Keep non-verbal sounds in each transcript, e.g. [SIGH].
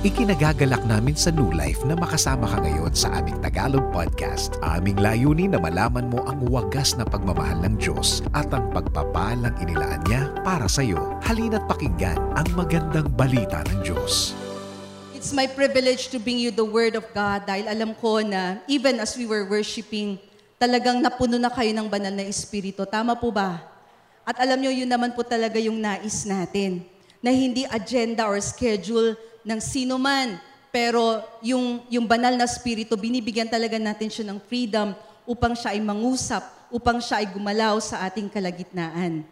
Ikinagagalak namin sa New Life na makasama ka ngayon sa aming Tagalog podcast. Aming layunin na malaman mo ang wagas na pagmamahal ng Diyos at ang pagpapalang inilaan niya para sa iyo. Halina't pakinggan ang magandang balita ng Diyos. It's my privilege to bring you the Word of God dahil alam ko na even as we were worshiping, talagang napuno na kayo ng banal na Espiritu. Tama po ba? At alam nyo, yun naman po talaga yung nais natin. Na hindi agenda or schedule ng sino man. Pero yung, yung banal na spirito, binibigyan talaga natin siya ng freedom upang siya ay mangusap, upang siya ay gumalaw sa ating kalagitnaan.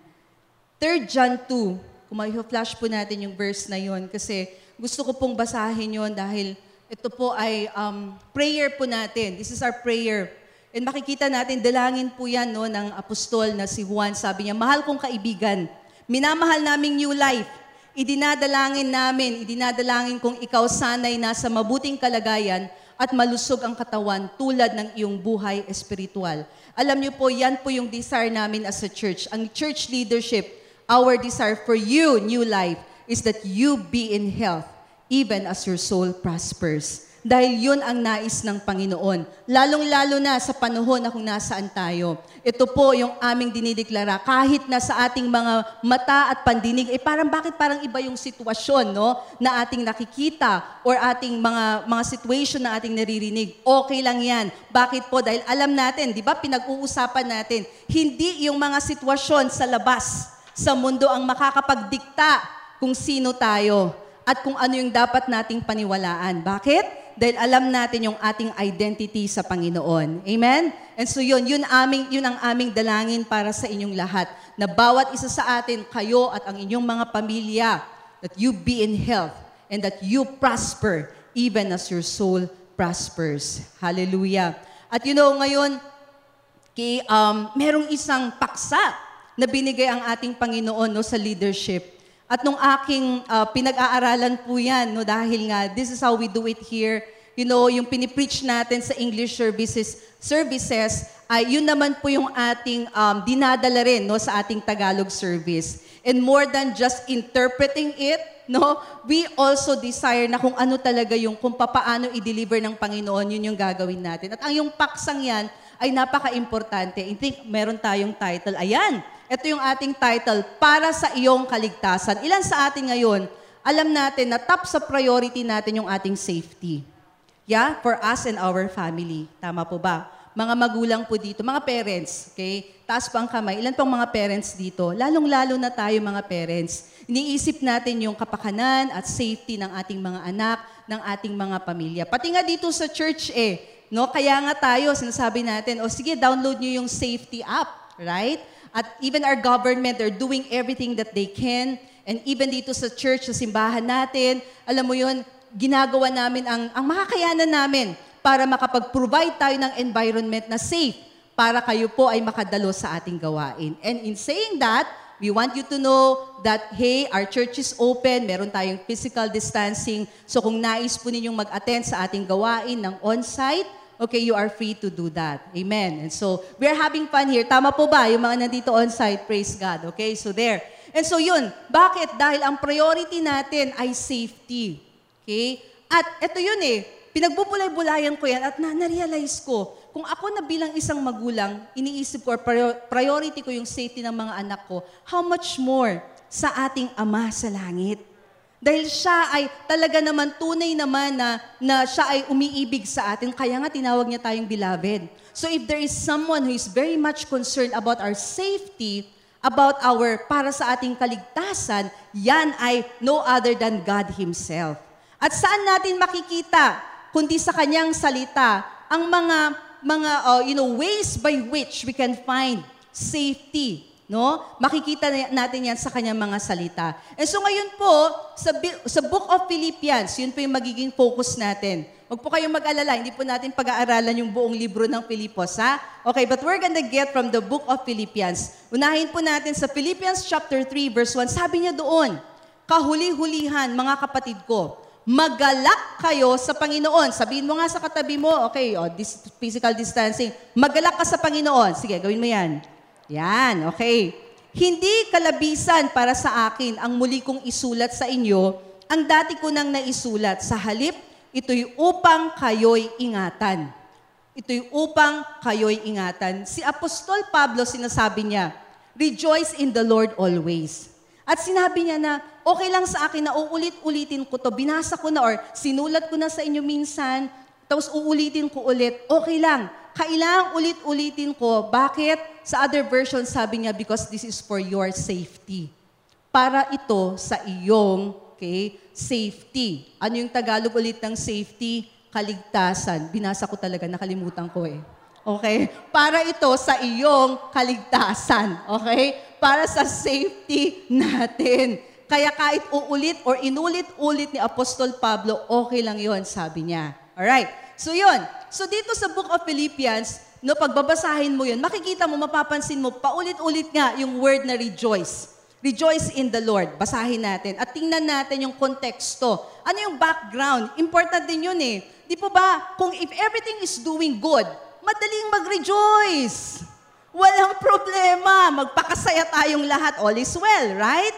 3 John 2, kung flash po natin yung verse na yon kasi gusto ko pong basahin yon dahil ito po ay um, prayer po natin. This is our prayer. And makikita natin, dalangin po yan no, ng apostol na si Juan. Sabi niya, mahal kong kaibigan, minamahal naming new life Idinadalangin namin, idinadalangin kung ikaw sanay nasa mabuting kalagayan at malusog ang katawan tulad ng iyong buhay espiritual. Alam niyo po, yan po yung desire namin as a church. Ang church leadership, our desire for you, new life, is that you be in health even as your soul prospers. Dahil yun ang nais ng Panginoon. Lalong-lalo na sa panahon na kung nasaan tayo. Ito po yung aming dinideklara. Kahit na sa ating mga mata at pandinig, eh parang bakit parang iba yung sitwasyon no, na ating nakikita or ating mga, mga situation na ating naririnig. Okay lang yan. Bakit po? Dahil alam natin, di ba, pinag-uusapan natin, hindi yung mga sitwasyon sa labas, sa mundo ang makakapagdikta kung sino tayo at kung ano yung dapat nating paniwalaan. Bakit? Dahil alam natin yung ating identity sa Panginoon. Amen? And so yun, yun, aming, yun ang aming dalangin para sa inyong lahat. Na bawat isa sa atin, kayo at ang inyong mga pamilya, that you be in health and that you prosper even as your soul prospers. Hallelujah. At you know, ngayon, kay, um, merong isang paksa na binigay ang ating Panginoon no, sa leadership at nung aking uh, pinag-aaralan po yan, no, dahil nga, this is how we do it here. You know, yung pinipreach natin sa English services, services ay yun naman po yung ating um, dinadala rin no, sa ating Tagalog service. And more than just interpreting it, no, we also desire na kung ano talaga yung, kung papaano i-deliver ng Panginoon, yun yung gagawin natin. At ang yung paksang yan ay napaka-importante. I think meron tayong title. Ayan, ito yung ating title, Para sa iyong kaligtasan. Ilan sa atin ngayon, alam natin na top sa priority natin yung ating safety. Yeah? For us and our family. Tama po ba? Mga magulang po dito, mga parents, okay? Taas pa ang kamay. Ilan pang mga parents dito? Lalong-lalo na tayo mga parents. Iniisip natin yung kapakanan at safety ng ating mga anak, ng ating mga pamilya. Pati nga dito sa church eh, no? Kaya nga tayo, sinasabi natin, o sige, download nyo yung safety app, right? At even our government, they're doing everything that they can. And even dito sa church, sa simbahan natin, alam mo yun, ginagawa namin ang, ang makakayanan namin para makapag-provide tayo ng environment na safe para kayo po ay makadalo sa ating gawain. And in saying that, we want you to know that, hey, our church is open, meron tayong physical distancing. So kung nais po ninyong mag-attend sa ating gawain ng on-site, okay, you are free to do that. Amen. And so, we're having fun here. Tama po ba? Yung mga nandito on-site, praise God. Okay, so there. And so yun, bakit? Dahil ang priority natin ay safety. Okay? At ito yun eh, pinagbubulay-bulayan ko yan at na- na-realize ko, kung ako na bilang isang magulang, iniisip ko, or priority ko yung safety ng mga anak ko, how much more sa ating Ama sa langit? Dahil siya ay talaga naman tunay naman na, na siya ay umiibig sa atin, kaya nga tinawag niya tayong beloved. So if there is someone who is very much concerned about our safety, about our, para sa ating kaligtasan, yan ay no other than God Himself. At saan natin makikita, kundi sa kanyang salita, ang mga, mga uh, you know, ways by which we can find safety No? Makikita natin yan sa kanyang mga salita. And so ngayon po, sa, sa Book of Philippians, yun po yung magiging focus natin. Huwag po kayong mag-alala, hindi po natin pag-aaralan yung buong libro ng Pilipos, ha? Okay, but we're gonna get from the Book of Philippians. Unahin po natin sa Philippians chapter 3, verse 1. Sabi niya doon, kahuli-hulihan, mga kapatid ko, magalak kayo sa Panginoon. Sabihin mo nga sa katabi mo, okay, oh, this physical distancing, magalak ka sa Panginoon. Sige, gawin mo yan. Yan, okay. Hindi kalabisan para sa akin ang muli kong isulat sa inyo ang dati ko nang naisulat. Sa halip, ito'y upang kayo'y ingatan. Ito'y upang kayo'y ingatan. Si Apostol Pablo, sinasabi niya, Rejoice in the Lord always. At sinabi niya na, okay lang sa akin na uulit-ulitin ko to. Binasa ko na or sinulat ko na sa inyo minsan, tapos uulitin ko ulit. Okay lang. Kailangang ulit-ulitin ko. Bakit? Sa other version, sabi niya, because this is for your safety. Para ito sa iyong okay, safety. Ano yung Tagalog ulit ng safety? Kaligtasan. Binasa ko talaga, nakalimutan ko eh. Okay? Para ito sa iyong kaligtasan. Okay? Para sa safety natin. Kaya kahit uulit or inulit-ulit ni Apostol Pablo, okay lang yon sabi niya. Alright? So yun. So dito sa Book of Philippians, no, pagbabasahin mo yun, makikita mo, mapapansin mo, paulit-ulit nga yung word na rejoice. Rejoice in the Lord. Basahin natin. At tingnan natin yung konteksto. Ano yung background? Important din yun eh. Di po ba, kung if everything is doing good, madaling mag-rejoice. Walang problema. Magpakasaya tayong lahat. All is well, right?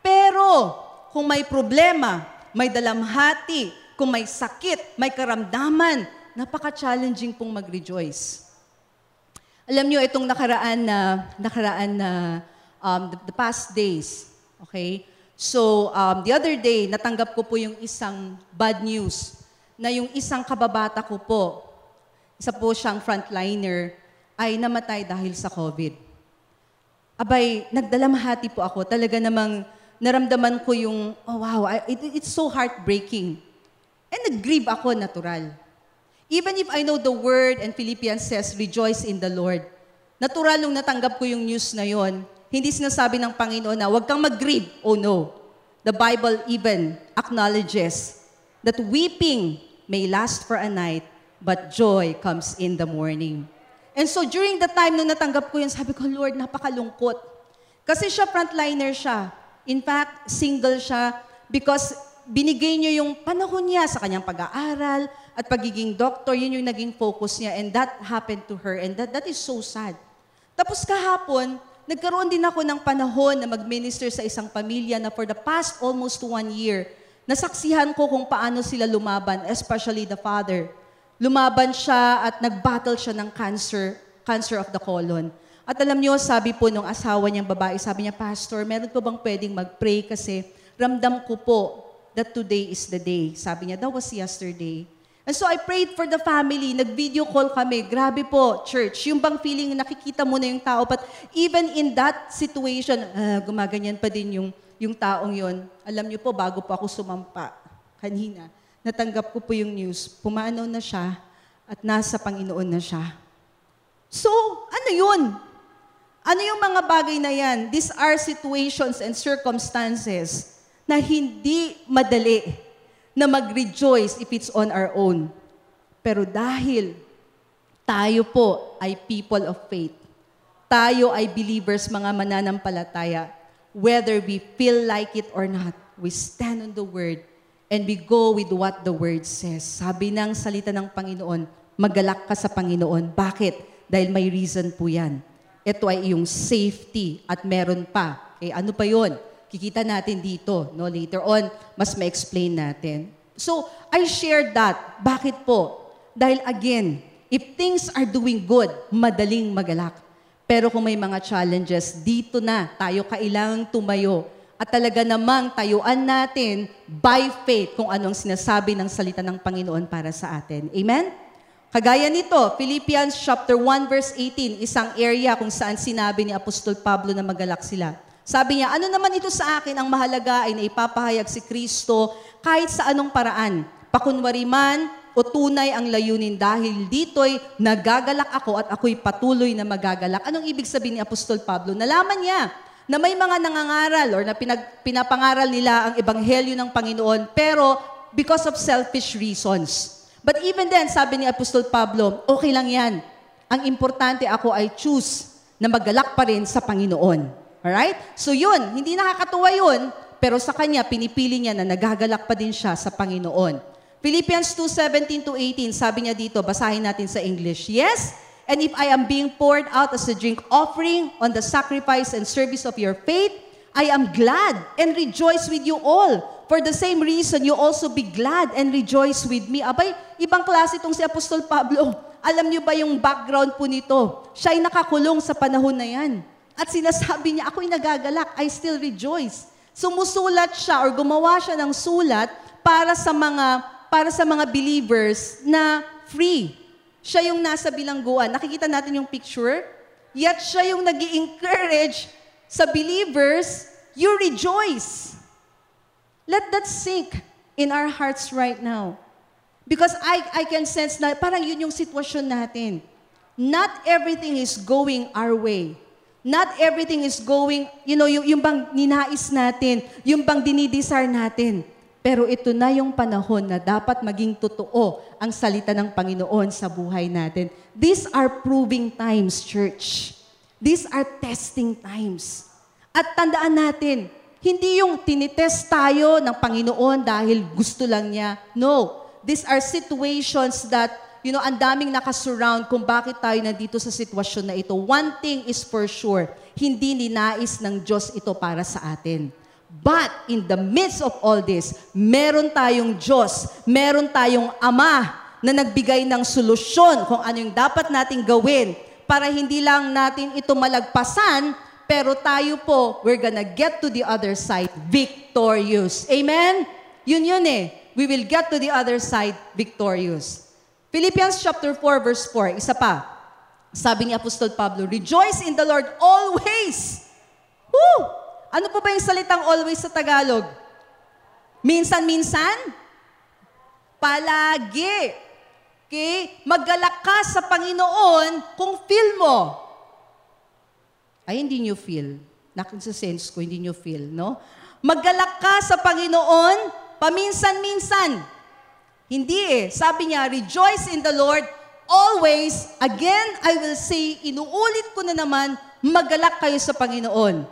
Pero, kung may problema, may dalamhati, kung may sakit, may karamdaman, napaka-challenging pong mag-rejoice. Alam nyo, itong nakaraan na, nakaraan na um, the, the past days, okay? So, um, the other day, natanggap ko po yung isang bad news na yung isang kababata ko po, isa po siyang frontliner, ay namatay dahil sa COVID. Abay, nagdalamhati po ako. Talaga namang naramdaman ko yung, oh wow, it, it's so heartbreaking. And nag-grieve ako, natural. Even if I know the word and Philippians says, rejoice in the Lord. Natural nung natanggap ko yung news na yon, hindi sinasabi ng Panginoon na huwag kang mag-grieve. Oh no. The Bible even acknowledges that weeping may last for a night, but joy comes in the morning. And so during the time nung natanggap ko yun, sabi ko, Lord, napakalungkot. Kasi siya frontliner siya. In fact, single siya because binigay niyo yung panahon niya sa kanyang pag-aaral at pagiging doctor, yun yung naging focus niya and that happened to her and that, that is so sad. Tapos kahapon, nagkaroon din ako ng panahon na mag-minister sa isang pamilya na for the past almost one year, nasaksihan ko kung paano sila lumaban, especially the father. Lumaban siya at nag-battle siya ng cancer, cancer of the colon. At alam niyo, sabi po nung asawa niyang babae, sabi niya, Pastor, meron po bang pwedeng mag-pray kasi ramdam ko po that today is the day. Sabi niya, that was yesterday. And so I prayed for the family. Nag-video call kami. Grabe po, church. Yung bang feeling nakikita mo na yung tao. But even in that situation, uh, gumaganyan pa din yung, yung taong yon. Alam niyo po, bago po ako sumampa kanina, natanggap ko po yung news. Pumanaw na siya at nasa Panginoon na siya. So, ano yun? Ano yung mga bagay na yan? These are situations and circumstances na hindi madali na mag-rejoice if it's on our own. Pero dahil tayo po ay people of faith, tayo ay believers, mga mananampalataya, whether we feel like it or not, we stand on the Word and we go with what the Word says. Sabi ng salita ng Panginoon, magalak ka sa Panginoon. Bakit? Dahil may reason po yan. Ito ay iyong safety at meron pa. Okay, ano pa yon? Kikita natin dito. No? Later on, mas ma-explain natin. So, I shared that. Bakit po? Dahil again, if things are doing good, madaling magalak. Pero kung may mga challenges, dito na tayo kailangang tumayo at talaga namang tayuan natin by faith kung anong sinasabi ng salita ng Panginoon para sa atin. Amen? Kagaya nito, Philippians chapter 1 verse 18, isang area kung saan sinabi ni Apostol Pablo na magalak sila. Sabi niya, ano naman ito sa akin, ang mahalaga ay naipapahayag si Kristo kahit sa anong paraan. Pakunwari man o tunay ang layunin dahil dito'y nagagalak ako at ako'y patuloy na magagalak. Anong ibig sabihin ni Apostol Pablo? Nalaman niya na may mga nangangaral or na pinag, pinapangaral nila ang ebanghelyo ng Panginoon pero because of selfish reasons. But even then, sabi ni Apostol Pablo, okay lang yan. Ang importante ako ay choose na magalak pa rin sa Panginoon. Alright? So yun, hindi nakakatuwa yun, pero sa kanya, pinipili niya na nagagalak pa din siya sa Panginoon. Philippians 2:17 to 18, sabi niya dito, basahin natin sa English. Yes, and if I am being poured out as a drink offering on the sacrifice and service of your faith, I am glad and rejoice with you all. for the same reason, you also be glad and rejoice with me. Abay, ibang klase itong si Apostol Pablo. [LAUGHS] Alam niyo ba yung background po nito? Siya ay nakakulong sa panahon na yan. At sinasabi niya, ako'y nagagalak, I still rejoice. Sumusulat siya or gumawa siya ng sulat para sa mga para sa mga believers na free. Siya yung nasa bilangguan. Nakikita natin yung picture? Yet siya yung nag encourage sa believers, you rejoice. Let that sink in our hearts right now. Because I, I can sense na parang yun yung sitwasyon natin. Not everything is going our way. Not everything is going, you know, yung, yung bang ninais natin, yung bang dinidesire natin. Pero ito na yung panahon na dapat maging totoo ang salita ng Panginoon sa buhay natin. These are proving times, church. These are testing times. At tandaan natin, hindi yung tinitest tayo ng Panginoon dahil gusto lang niya. No. These are situations that, you know, ang daming nakasurround kung bakit tayo nandito sa sitwasyon na ito. One thing is for sure, hindi ninais ng Diyos ito para sa atin. But in the midst of all this, meron tayong Diyos, meron tayong Ama na nagbigay ng solusyon kung ano yung dapat nating gawin para hindi lang natin ito malagpasan, pero tayo po, we're gonna get to the other side victorious. Amen? Yun yun eh. We will get to the other side victorious. Philippians chapter 4 verse 4, isa pa. Sabi ni Apostol Pablo, Rejoice in the Lord always. Woo! Ano po ba yung salitang always sa Tagalog? Minsan-minsan? Palagi. Okay? Maggalak ka sa Panginoon kung feel mo ay hindi nyo feel. Nakin-sense ko, hindi nyo feel, no? Maggalak ka sa Panginoon, paminsan-minsan. Hindi eh. Sabi niya, rejoice in the Lord always. Again, I will say, inuulit ko na naman, magalak kayo sa Panginoon.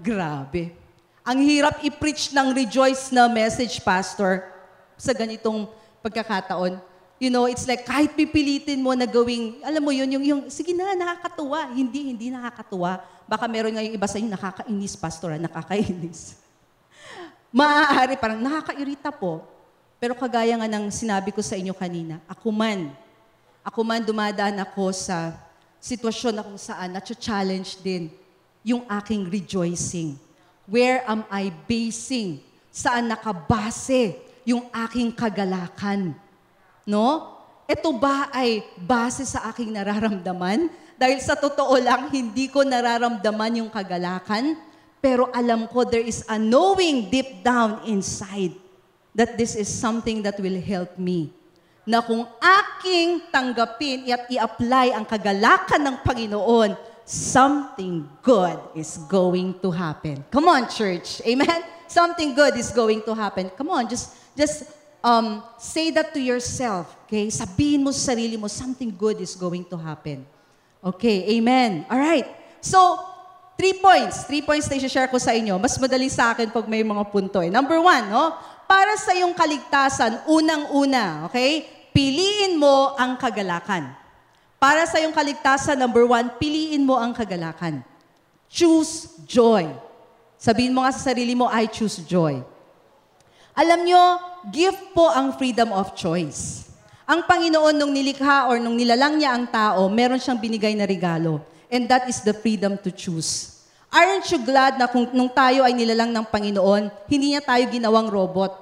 Grabe. Ang hirap i-preach ng rejoice na message, Pastor, sa ganitong pagkakataon. You know, it's like kahit pipilitin mo na gawing, alam mo yun, yung, yung sige na, nakakatuwa. Hindi, hindi nakakatuwa. Baka meron nga yung iba sa inyo, nakakainis, pastor, ah, nakakainis. [LAUGHS] Maaari, parang nakakairita po. Pero kagaya nga ng sinabi ko sa inyo kanina, ako man, ako man dumadaan ako sa sitwasyon na kung saan na-challenge din yung aking rejoicing. Where am I basing? Saan nakabase yung aking kagalakan? No? Ito ba ay base sa aking nararamdaman? Dahil sa totoo lang, hindi ko nararamdaman yung kagalakan, pero alam ko there is a knowing deep down inside that this is something that will help me. Na kung aking tanggapin at i-apply ang kagalakan ng Panginoon, something good is going to happen. Come on, church. Amen? Something good is going to happen. Come on, just just um, say that to yourself. Okay? Sabihin mo sa sarili mo, something good is going to happen. Okay, amen. All right. So, three points. Three points na i-share ko sa inyo. Mas madali sa akin pag may mga punto. Eh. Number one, no? Para sa iyong kaligtasan, unang-una, okay? Piliin mo ang kagalakan. Para sa iyong kaligtasan, number one, piliin mo ang kagalakan. Choose joy. Sabihin mo nga sa sarili mo, I choose joy. Alam nyo, gift po ang freedom of choice. Ang Panginoon nung nilikha or nung nilalang niya ang tao, meron siyang binigay na regalo. And that is the freedom to choose. Aren't you glad na kung nung tayo ay nilalang ng Panginoon, hindi niya tayo ginawang robot?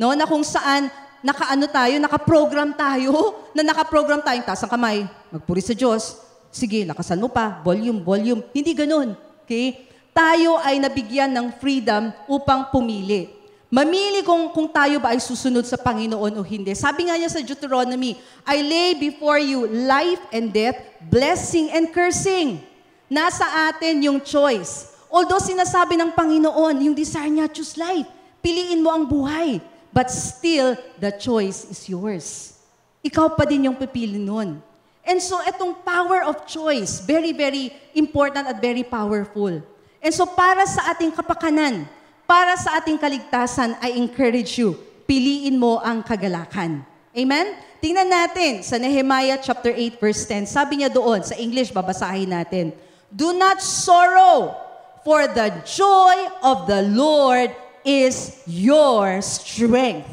No? Na kung saan nakaano tayo, nakaprogram tayo, [LAUGHS] na nakaprogram tayong taas ang kamay, magpuri sa Diyos, sige, lakasan mo pa, volume, volume. Hindi ganun. Okay? Tayo ay nabigyan ng freedom upang pumili. Mamili kung, kung tayo ba ay susunod sa Panginoon o hindi. Sabi nga niya sa Deuteronomy, I lay before you life and death, blessing and cursing. Nasa atin yung choice. Although sinasabi ng Panginoon, yung desire niya, choose life. Piliin mo ang buhay. But still, the choice is yours. Ikaw pa din yung pipili nun. And so, itong power of choice, very, very important at very powerful. And so, para sa ating kapakanan, para sa ating kaligtasan, I encourage you, piliin mo ang kagalakan. Amen? Tingnan natin sa Nehemiah chapter 8 verse 10. Sabi niya doon, sa English, babasahin natin. Do not sorrow, for the joy of the Lord is your strength.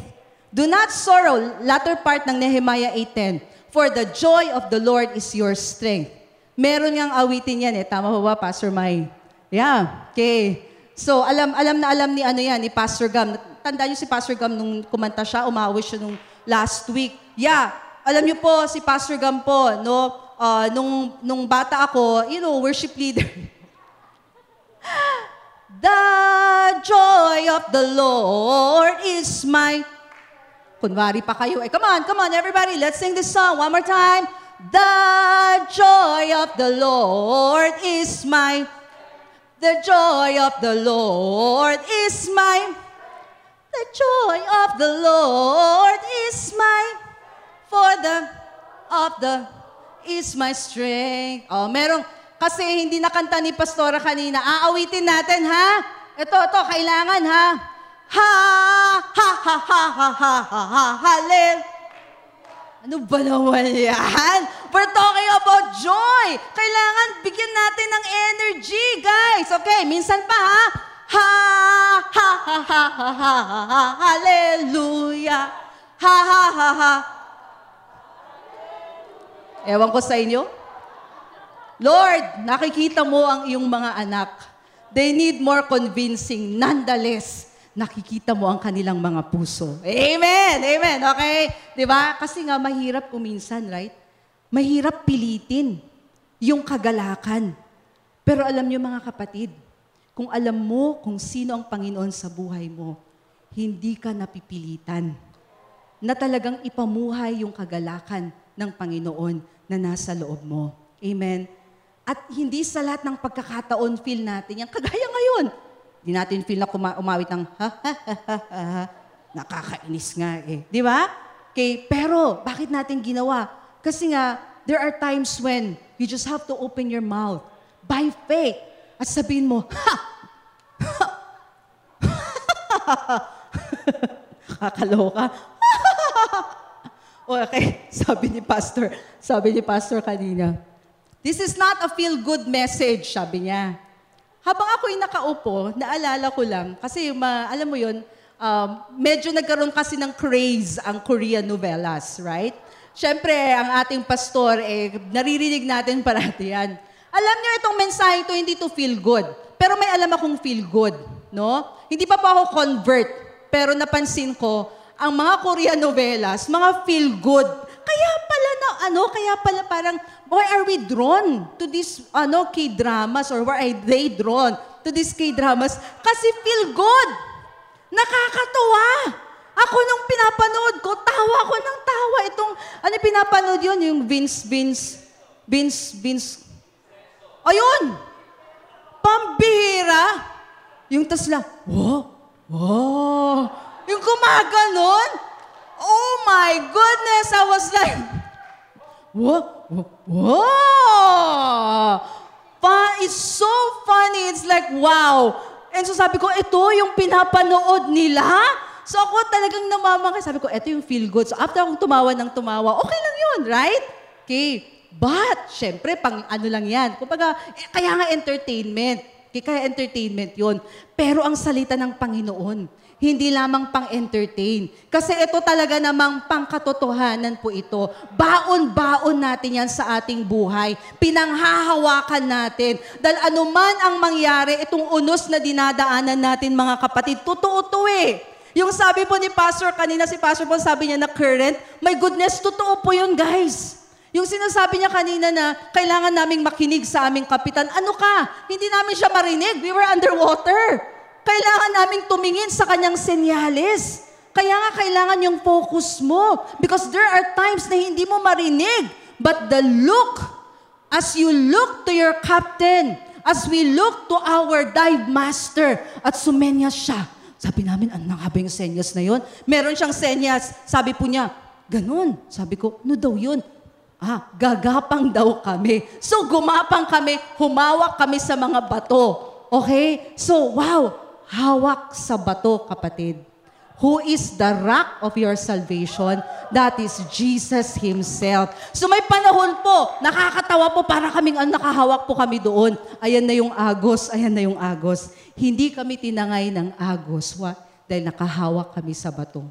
Do not sorrow, latter part ng Nehemiah 8.10, for the joy of the Lord is your strength. Meron ngang awitin yan eh. Tama ba Pastor Mai? Yeah, okay. So, alam alam na alam ni ano yan, ni Pastor Gam. Tanda niyo si Pastor Gam nung kumanta siya, umawit siya nung last week. Yeah, alam niyo po, si Pastor Gam po, no, uh, nung, nung bata ako, you know, worship leader. [LAUGHS] the joy of the Lord is my... Kunwari pa kayo. Eh, come on, come on, everybody, let's sing this song one more time. The joy of the Lord is my... The joy of the Lord is my... The joy of the Lord is my... For the... Of the... Is my strength. Oh, merong... Kasi hindi nakanta ni Pastora kanina. Aawitin natin, ha? Ito, ito, kailangan, ha? Ha, ha, ha, ha, ha, ha, ha, ha. Ano ba naman yan? We're talking about joy. Kailangan bigyan natin ng energy, guys. Okay, minsan pa? Ha, ha, ha, ha, ha, ha, ha, ha, hallelujah. Ha, ha, ha, ha. Ewan ko sa inyo. Lord, nakikita mo ang iyong mga anak. They need more convincing. Nonetheless, nakikita mo ang kanilang mga puso. Amen! Amen! Okay? Di ba? Kasi nga, mahirap kuminsan, right? Mahirap pilitin yung kagalakan. Pero alam niyo mga kapatid, kung alam mo kung sino ang Panginoon sa buhay mo, hindi ka napipilitan na talagang ipamuhay yung kagalakan ng Panginoon na nasa loob mo. Amen? At hindi sa lahat ng pagkakataon feel natin yan. Kagaya ngayon, hindi natin feel na kuma- umawit ng ha, ha, ha, ha, ha, ha. Nakakainis nga eh. Di ba? Okay, pero bakit natin ginawa? Kasi nga, there are times when you just have to open your mouth by faith at sabihin mo, ha! Kakaloka. Okay, [LAUGHS] sabi ni Pastor, sabi ni Pastor kanina, This is not a feel-good message, sabi niya. Habang ako'y nakaupo, naalala ko lang, kasi ma, alam mo yun, um, medyo nagkaroon kasi ng craze ang Korean novellas, right? Siyempre, ang ating pastor, eh, naririnig natin [LAUGHS] parati yan. Alam niyo, itong mensahe ito, hindi to feel good. Pero may alam akong feel good, no? Hindi pa pa ako convert, pero napansin ko, ang mga Korean novellas, mga feel good. Kaya pala na, ano, kaya pala parang, why are we drawn to these, ano, K-dramas or why are they drawn to these K-dramas? Kasi feel good. Nakakatuwa. Ako nung pinapanood ko, tawa ko ng tawa. Itong, ano pinapanood yun? Yung Vince, Vince, Vince, Vince. Ayun! Pambihira! Yung tas lang, wow, wow. Yung kumaganon. Oh my goodness! I was like, wow, wow. Pa, it's so funny. It's like, wow. And so sabi ko, ito yung pinapanood nila? So ako talagang namamangay. Sabi ko, ito yung feel good. So after akong tumawa ng tumawa, okay lang yun, right? Okay. But, syempre, pang ano lang yan. Kumbaga, eh, kaya nga entertainment. Kaya entertainment yon. Pero ang salita ng Panginoon, hindi lamang pang-entertain. Kasi ito talaga namang pangkatotohanan po ito. Baon-baon natin yan sa ating buhay. Pinanghahawakan natin. Dahil anuman ang mangyari, itong unos na dinadaanan natin mga kapatid, totoo to eh. Yung sabi po ni Pastor kanina, si Pastor po sabi niya na current, my goodness, totoo po yun guys. Yung sinasabi niya kanina na kailangan naming makinig sa aming kapitan, ano ka? Hindi namin siya marinig. We were underwater. Kailangan naming tumingin sa kanyang senyales. Kaya nga kailangan yung focus mo. Because there are times na hindi mo marinig. But the look, as you look to your captain, as we look to our dive master, at sumenya siya. Sabi namin, ano nga ba yung senyas na yun? Meron siyang senyas. Sabi po niya, ganun. Sabi ko, ano daw yun? Ah, gagapang daw kami. So gumapang kami, humawak kami sa mga bato. Okay? So, wow, hawak sa bato, kapatid. Who is the rock of your salvation? That is Jesus Himself. So may panahon po, nakakatawa po, para kaming ang nakahawak po kami doon. Ayan na yung agos, ayan na yung agos. Hindi kami tinangay ng agos. What? dahil nakahawak kami sa bato.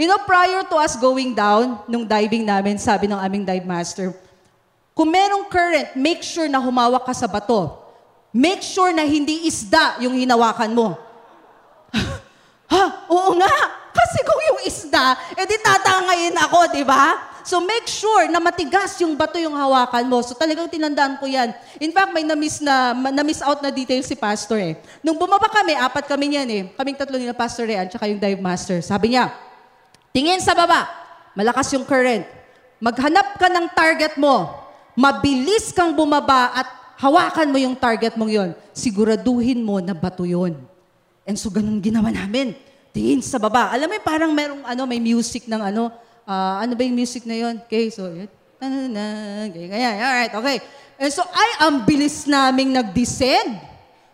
You know, prior to us going down, nung diving namin, sabi ng aming dive master, kung merong current, make sure na humawak ka sa bato. Make sure na hindi isda yung hinawakan mo. Ha? Oo nga. Kasi kung yung isda, edi tatangayin ako, di ba? So make sure na matigas yung bato yung hawakan mo. So talagang tinandaan ko yan. In fact, may na-miss, na, na-miss out na details si Pastor eh. Nung bumaba kami, apat kami niyan eh. Kaming tatlo ni Pastor Rian, tsaka yung dive master. Sabi niya, tingin sa baba, malakas yung current. Maghanap ka ng target mo. Mabilis kang bumaba at hawakan mo yung target mong yon. Siguraduhin mo na bato yun. And so ganun ginawa namin tingin sa baba. Alam mo, parang merong ano, may music ng ano, uh, ano ba yung music na yon? Okay, so, yun. Okay, ganyan. Alright, okay. And so, ay, ang bilis naming nag-descend.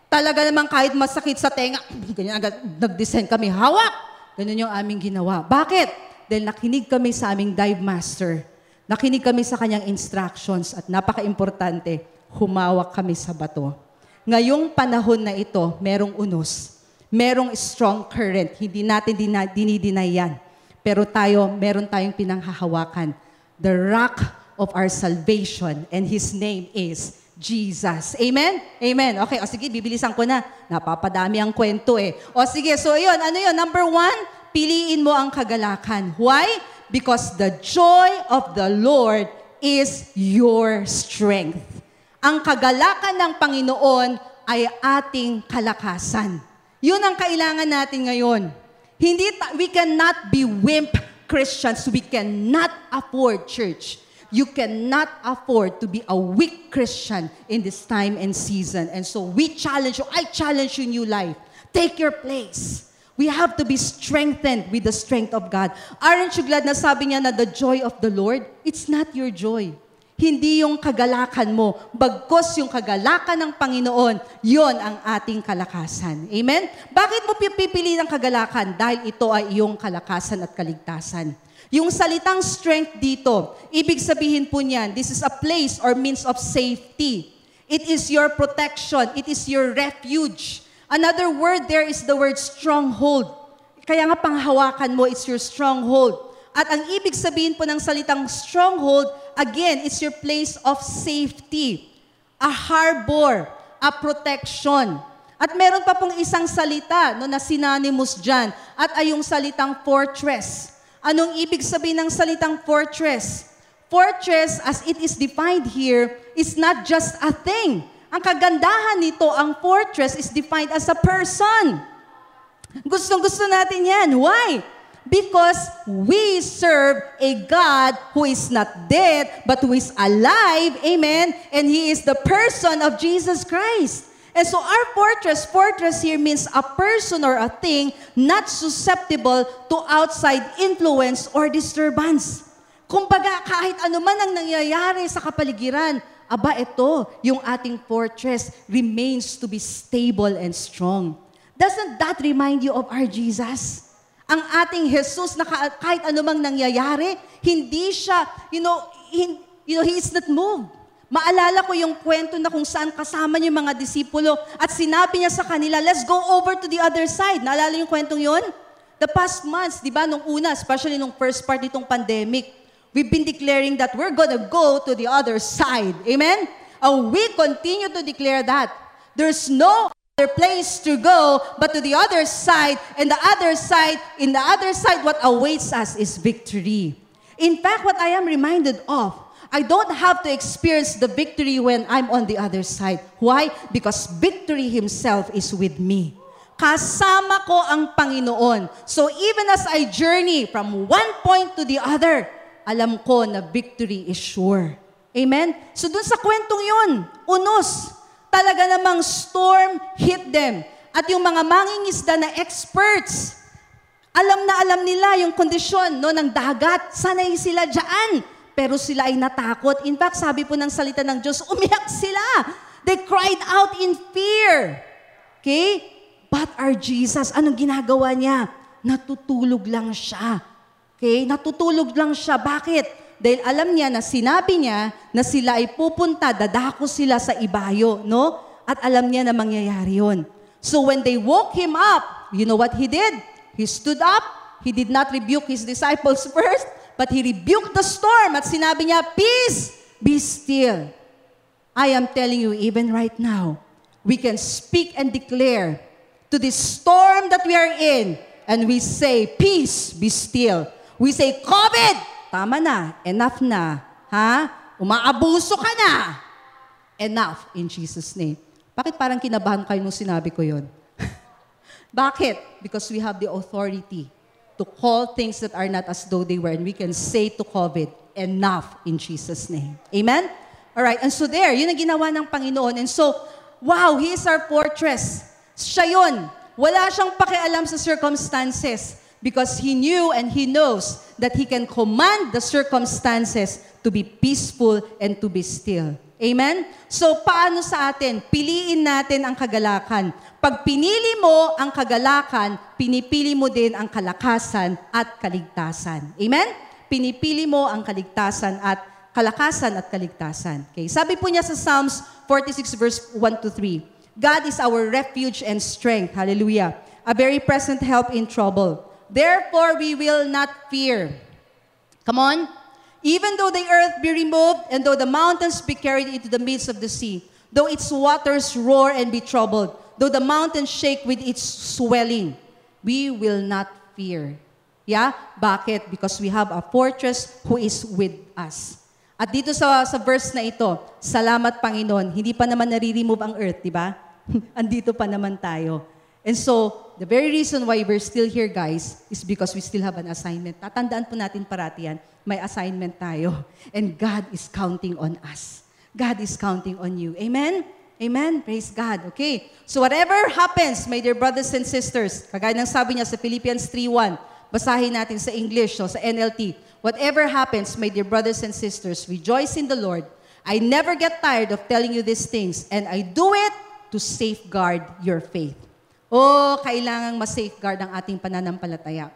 Talaga naman kahit masakit sa tenga, [CLEARS THROAT] ganyan agad, nag-descend kami. Hawak! Ganun yung aming ginawa. Bakit? Dahil nakinig kami sa aming dive master. Nakinig kami sa kanyang instructions at napaka-importante, humawak kami sa bato. Ngayong panahon na ito, merong unos merong strong current. Hindi natin dinideny yan. Pero tayo, meron tayong pinanghahawakan. The rock of our salvation. And His name is Jesus. Amen? Amen. Okay, o sige, bibilisan ko na. Napapadami ang kwento eh. O sige, so yun, ano yun? Number one, piliin mo ang kagalakan. Why? Because the joy of the Lord is your strength. Ang kagalakan ng Panginoon ay ating kalakasan. Yun ang kailangan natin ngayon. Hindi ta- we cannot be wimp Christians. We cannot afford church. You cannot afford to be a weak Christian in this time and season. And so we challenge you. I challenge you, new life. Take your place. We have to be strengthened with the strength of God. Aren't you glad na sabi niya na the joy of the Lord? It's not your joy. Hindi yung kagalakan mo, bagkos yung kagalakan ng Panginoon, yon ang ating kalakasan. Amen? Bakit mo pipili ng kagalakan? Dahil ito ay iyong kalakasan at kaligtasan. Yung salitang strength dito, ibig sabihin po niyan, this is a place or means of safety. It is your protection. It is your refuge. Another word there is the word stronghold. Kaya nga panghawakan mo, it's your stronghold. At ang ibig sabihin po ng salitang stronghold, again, it's your place of safety, a harbor, a protection. At meron pa pong isang salita no, na synonymous dyan, at ay yung salitang fortress. Anong ibig sabihin ng salitang fortress? Fortress, as it is defined here, is not just a thing. Ang kagandahan nito, ang fortress is defined as a person. Gustong gusto natin yan. Why? Because we serve a God who is not dead, but who is alive. Amen. And He is the person of Jesus Christ. And so our fortress, fortress here means a person or a thing not susceptible to outside influence or disturbance. Kumbaga, kahit ano man ang nangyayari sa kapaligiran, aba ito, yung ating fortress remains to be stable and strong. Doesn't that remind you of our Jesus? Ang ating Jesus na kahit anumang nangyayari, hindi siya, you know, in, you know, He is not moved. Maalala ko yung kwento na kung saan kasama niya yung mga disipulo at sinabi niya sa kanila, let's go over to the other side. Naalala yung kwentong yon? The past months, di ba, nung una, especially nung first part nitong pandemic, we've been declaring that we're gonna go to the other side. Amen? And we continue to declare that. There's no place to go but to the other side and the other side in the other side what awaits us is victory. In fact what i am reminded of i don't have to experience the victory when i'm on the other side. Why? Because victory himself is with me. Kasama ko ang Panginoon. So even as i journey from one point to the other alam ko na victory is sure. Amen? So dun sa kwentong yun unos talaga namang storm hit them. At yung mga mangingisda na experts, alam na alam nila yung kondisyon no, ng dagat. Sanay sila dyan. Pero sila ay natakot. In fact, sabi po ng salita ng Diyos, umiyak sila. They cried out in fear. Okay? But our Jesus, anong ginagawa niya? Natutulog lang siya. Okay? Natutulog lang siya. Bakit? Dahil alam niya na sinabi niya na sila ay pupunta, dadako sila sa ibayo, no? At alam niya na mangyayari yon. So when they woke him up, you know what he did? he stood up. He did not rebuke his disciples [LAUGHS] first, but he rebuked the storm at sinabi niya, Peace, be still. I am telling you, even right now, we can speak and declare to this storm that we are in, and we say, Peace, be still. We say, COVID, tama na, enough na. Ha? Umaabuso ka na. Enough in Jesus' name. Bakit parang kinabahan kayo nung sinabi ko yon? [LAUGHS] Bakit? Because we have the authority to call things that are not as though they were. And we can say to COVID, enough in Jesus' name. Amen? All right. And so there, yun ang ginawa ng Panginoon. And so, wow, He is our fortress. Siya yun. Wala siyang pakialam sa circumstances because He knew and He knows that He can command the circumstances to be peaceful and to be still. Amen? So, paano sa atin? Piliin natin ang kagalakan. Pag pinili mo ang kagalakan, pinipili mo din ang kalakasan at kaligtasan. Amen? Pinipili mo ang kaligtasan at kalakasan at kaligtasan. Okay? Sabi po niya sa Psalms 46 verse 1 to 3, God is our refuge and strength. Hallelujah. A very present help in trouble. Therefore, we will not fear. Come on. Even though the earth be removed, and though the mountains be carried into the midst of the sea, though its waters roar and be troubled, though the mountains shake with its swelling, we will not fear. Yeah? Bakit? Because we have a fortress who is with us. At dito sa, sa verse na ito, salamat Panginoon, hindi pa naman nare-remove ang earth, di ba? [LAUGHS] Andito pa naman tayo. And so, the very reason why we're still here, guys, is because we still have an assignment. Tatandaan po natin parati yan, may assignment tayo. [LAUGHS] And God is counting on us. God is counting on you. Amen? Amen? Praise God. Okay. So whatever happens, my dear brothers and sisters, kagaya ng sabi niya sa Philippians 3.1, basahin natin sa English, so sa NLT. Whatever happens, my dear brothers and sisters, rejoice in the Lord. I never get tired of telling you these things, and I do it to safeguard your faith. Oh, kailangang ma-safeguard ang ating pananampalataya.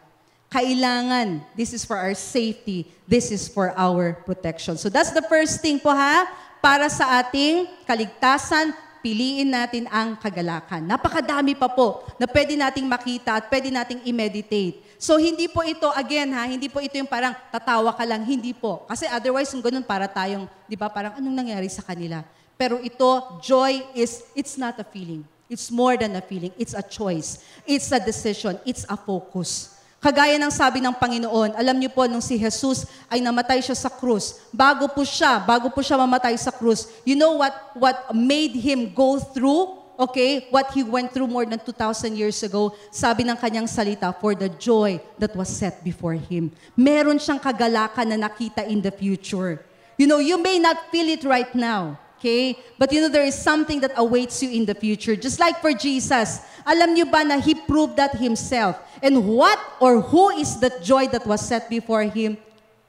Kailangan, this is for our safety, this is for our protection. So that's the first thing po ha, para sa ating kaligtasan, piliin natin ang kagalakan. Napakadami pa po na pwede nating makita at pwede nating i-meditate. So hindi po ito, again ha, hindi po ito yung parang tatawa ka lang, hindi po. Kasi otherwise, kung ganun, para tayong, di ba, parang anong nangyari sa kanila? Pero ito, joy is, it's not a feeling. It's more than a feeling. It's a choice. It's a decision. It's a focus. Kagaya ng sabi ng Panginoon, alam niyo po, nung si Jesus ay namatay siya sa krus, bago po siya, bago po siya mamatay sa krus, you know what, what made him go through, okay, what he went through more than 2,000 years ago, sabi ng kanyang salita, for the joy that was set before him. Meron siyang kagalakan na nakita in the future. You know, you may not feel it right now, Okay? But you know, there is something that awaits you in the future. Just like for Jesus, alam niyo ba na He proved that Himself. And what or who is that joy that was set before Him?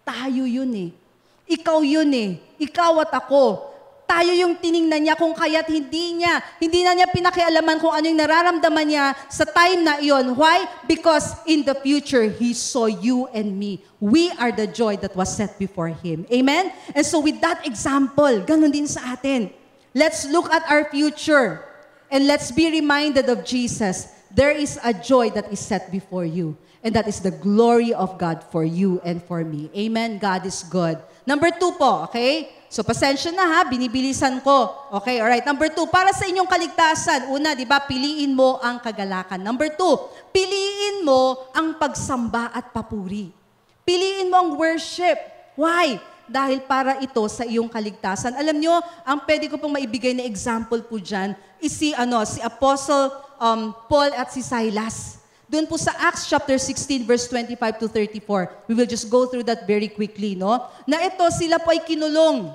Tayo yun eh. Ikaw yun eh. Ikaw at ako. Tayo yung tiningnan niya kung kaya't hindi niya, hindi na niya pinakialaman kung ano yung nararamdaman niya sa time na iyon. Why? Because in the future, He saw you and me. We are the joy that was set before Him. Amen? And so with that example, ganun din sa atin. Let's look at our future and let's be reminded of Jesus. There is a joy that is set before you. And that is the glory of God for you and for me. Amen? God is good. Number two po, okay? So, pasensya na ha, binibilisan ko. Okay, alright. Number two, para sa inyong kaligtasan, una, di ba, piliin mo ang kagalakan. Number two, piliin mo ang pagsamba at papuri. Piliin mo ang worship. Why? Dahil para ito sa iyong kaligtasan. Alam nyo, ang pwede ko pong maibigay na example po dyan is si, ano, si Apostle um, Paul at si Silas. Doon po sa Acts chapter 16 verse 25 to 34. We will just go through that very quickly, no? Na ito sila po ay kinulong.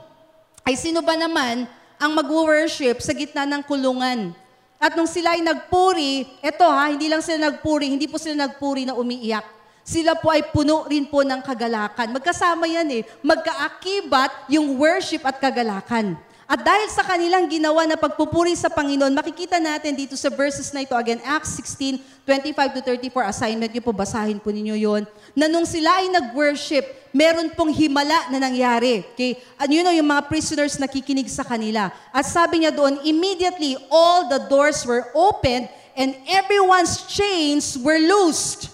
Ay sino ba naman ang mag-worship sa gitna ng kulungan? At nung sila ay nagpuri, eto ha, hindi lang sila nagpuri, hindi po sila nagpuri na umiiyak. Sila po ay puno rin po ng kagalakan. Magkasama yan eh. Magkaakibat yung worship at kagalakan. At dahil sa kanilang ginawa na pagpupuri sa Panginoon, makikita natin dito sa verses na ito, again, Acts 16, 25 to 34, assignment niyo po, basahin po ninyo yon na nung sila ay nag-worship, meron pong himala na nangyari. Okay? And you know, yung mga prisoners nakikinig sa kanila. At sabi niya doon, immediately all the doors were opened and everyone's chains were loosed.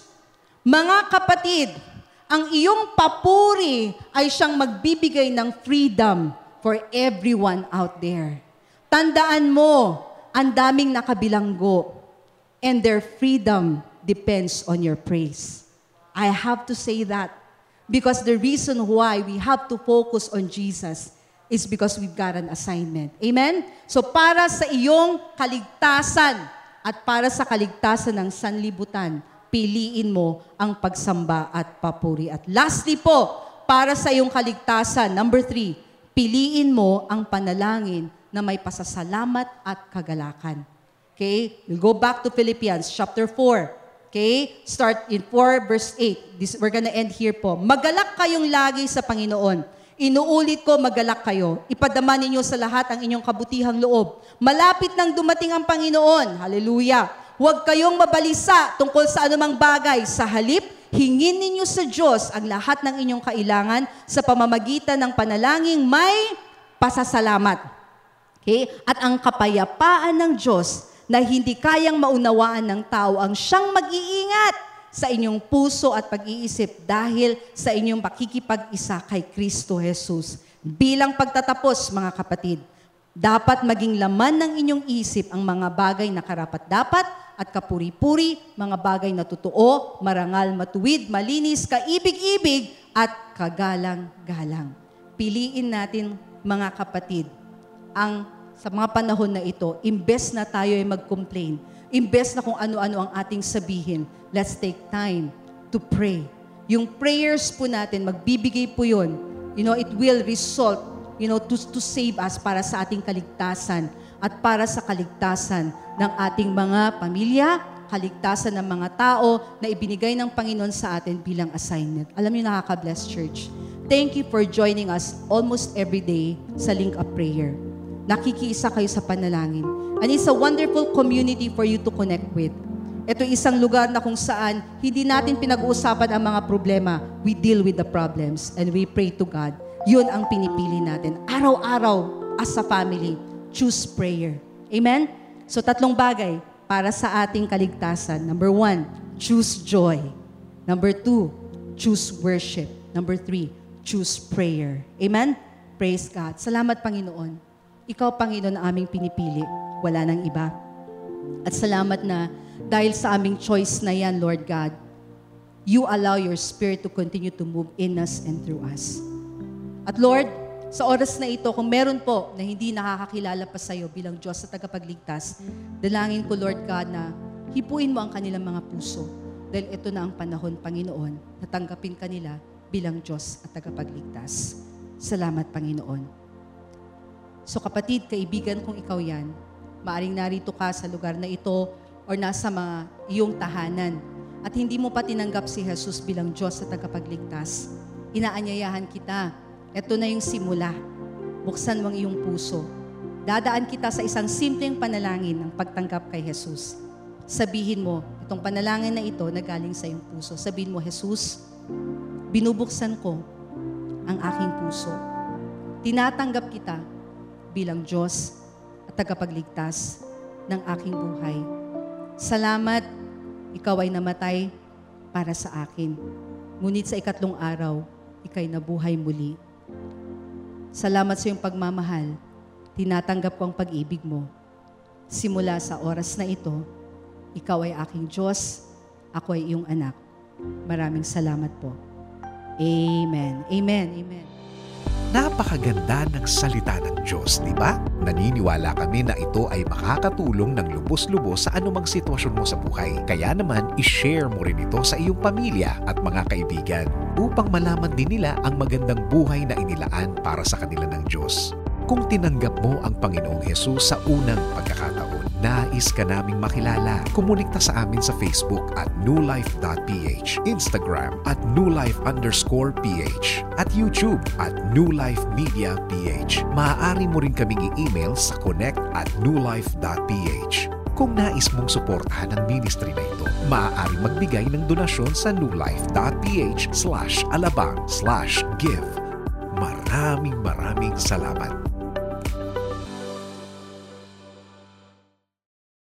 Mga kapatid, ang iyong papuri ay siyang magbibigay ng freedom for everyone out there. Tandaan mo, ang daming nakabilanggo and their freedom depends on your praise. I have to say that because the reason why we have to focus on Jesus is because we've got an assignment. Amen? So para sa iyong kaligtasan at para sa kaligtasan ng sanlibutan, piliin mo ang pagsamba at papuri. At lastly po, para sa iyong kaligtasan, number three, piliin mo ang panalangin na may pasasalamat at kagalakan. Okay? We'll go back to Philippians chapter 4. Okay? Start in 4 verse 8. This, we're gonna end here po. Magalak kayong lagi sa Panginoon. Inuulit ko, magalak kayo. Ipadama ninyo sa lahat ang inyong kabutihang loob. Malapit nang dumating ang Panginoon. Hallelujah. Huwag kayong mabalisa tungkol sa anumang bagay. Sa halip, hingin ninyo sa Diyos ang lahat ng inyong kailangan sa pamamagitan ng panalangin may pasasalamat. Okay? At ang kapayapaan ng Diyos na hindi kayang maunawaan ng tao ang siyang mag-iingat sa inyong puso at pag-iisip dahil sa inyong pakikipag-isa kay Kristo Jesus. Bilang pagtatapos, mga kapatid, dapat maging laman ng inyong isip ang mga bagay na karapat-dapat at kapuri-puri, mga bagay na totoo, marangal, matuwid, malinis, kaibig-ibig, at kagalang-galang. Piliin natin, mga kapatid, ang sa mga panahon na ito, imbes na tayo ay mag-complain, imbes na kung ano-ano ang ating sabihin, let's take time to pray. Yung prayers po natin, magbibigay po yun. You know, it will result, you know, to, to save us para sa ating kaligtasan at para sa kaligtasan ng ating mga pamilya, kaligtasan ng mga tao na ibinigay ng Panginoon sa atin bilang assignment. Alam niyo, nakaka-bless church. Thank you for joining us almost every day sa Link Up Prayer. Nakikiisa kayo sa panalangin. And it's a wonderful community for you to connect with. Ito isang lugar na kung saan hindi natin pinag-uusapan ang mga problema. We deal with the problems and we pray to God. Yun ang pinipili natin. Araw-araw, as a family, choose prayer. Amen? So tatlong bagay para sa ating kaligtasan. Number one, choose joy. Number two, choose worship. Number three, choose prayer. Amen? Praise God. Salamat, Panginoon. Ikaw, Panginoon, ang aming pinipili. Wala nang iba. At salamat na dahil sa aming choice na yan, Lord God, you allow your Spirit to continue to move in us and through us. At Lord, sa oras na ito, kung meron po na hindi nakakakilala pa sa iyo bilang Diyos sa tagapagligtas, dalangin ko, Lord God, na hipuin mo ang kanilang mga puso. Dahil ito na ang panahon, Panginoon, na tanggapin kanila bilang Diyos at tagapagligtas. Salamat, Panginoon. So kapatid, kaibigan kung ikaw yan, maaring narito ka sa lugar na ito or nasa mga iyong tahanan at hindi mo pa tinanggap si Jesus bilang Diyos sa tagapagligtas, inaanyayahan kita. Ito na yung simula. Buksan mo ang iyong puso. Dadaan kita sa isang simpleng panalangin ng pagtanggap kay Jesus. Sabihin mo, itong panalangin na ito na galing sa iyong puso. Sabihin mo, Jesus, binubuksan ko ang aking puso. Tinatanggap kita bilang Diyos at tagapagligtas ng aking buhay. Salamat, ikaw ay namatay para sa akin. Ngunit sa ikatlong araw, ikay nabuhay muli. Salamat sa iyong pagmamahal. Tinatanggap ko ang pag-ibig mo. Simula sa oras na ito, ikaw ay aking Diyos, ako ay iyong anak. Maraming salamat po. Amen. Amen. Amen. Napakaganda ng salita ng Diyos, di ba? Naniniwala kami na ito ay makakatulong ng lubos-lubos sa anumang sitwasyon mo sa buhay. Kaya naman, ishare mo rin ito sa iyong pamilya at mga kaibigan upang malaman din nila ang magandang buhay na inilaan para sa kanila ng Diyos. Kung tinanggap mo ang Panginoong Hesus sa unang pagkakataon, nais ka naming makilala. Kumunikta sa amin sa Facebook at newlife.ph, Instagram at newlife underscore ph, at YouTube at Life Media PH. Maaari mo rin kaming i-email sa connect at newlife.ph. Kung nais mong suportahan ang ministry na ito, maaari magbigay ng donasyon sa newlife.ph slash alabang slash give. Maraming maraming salamat.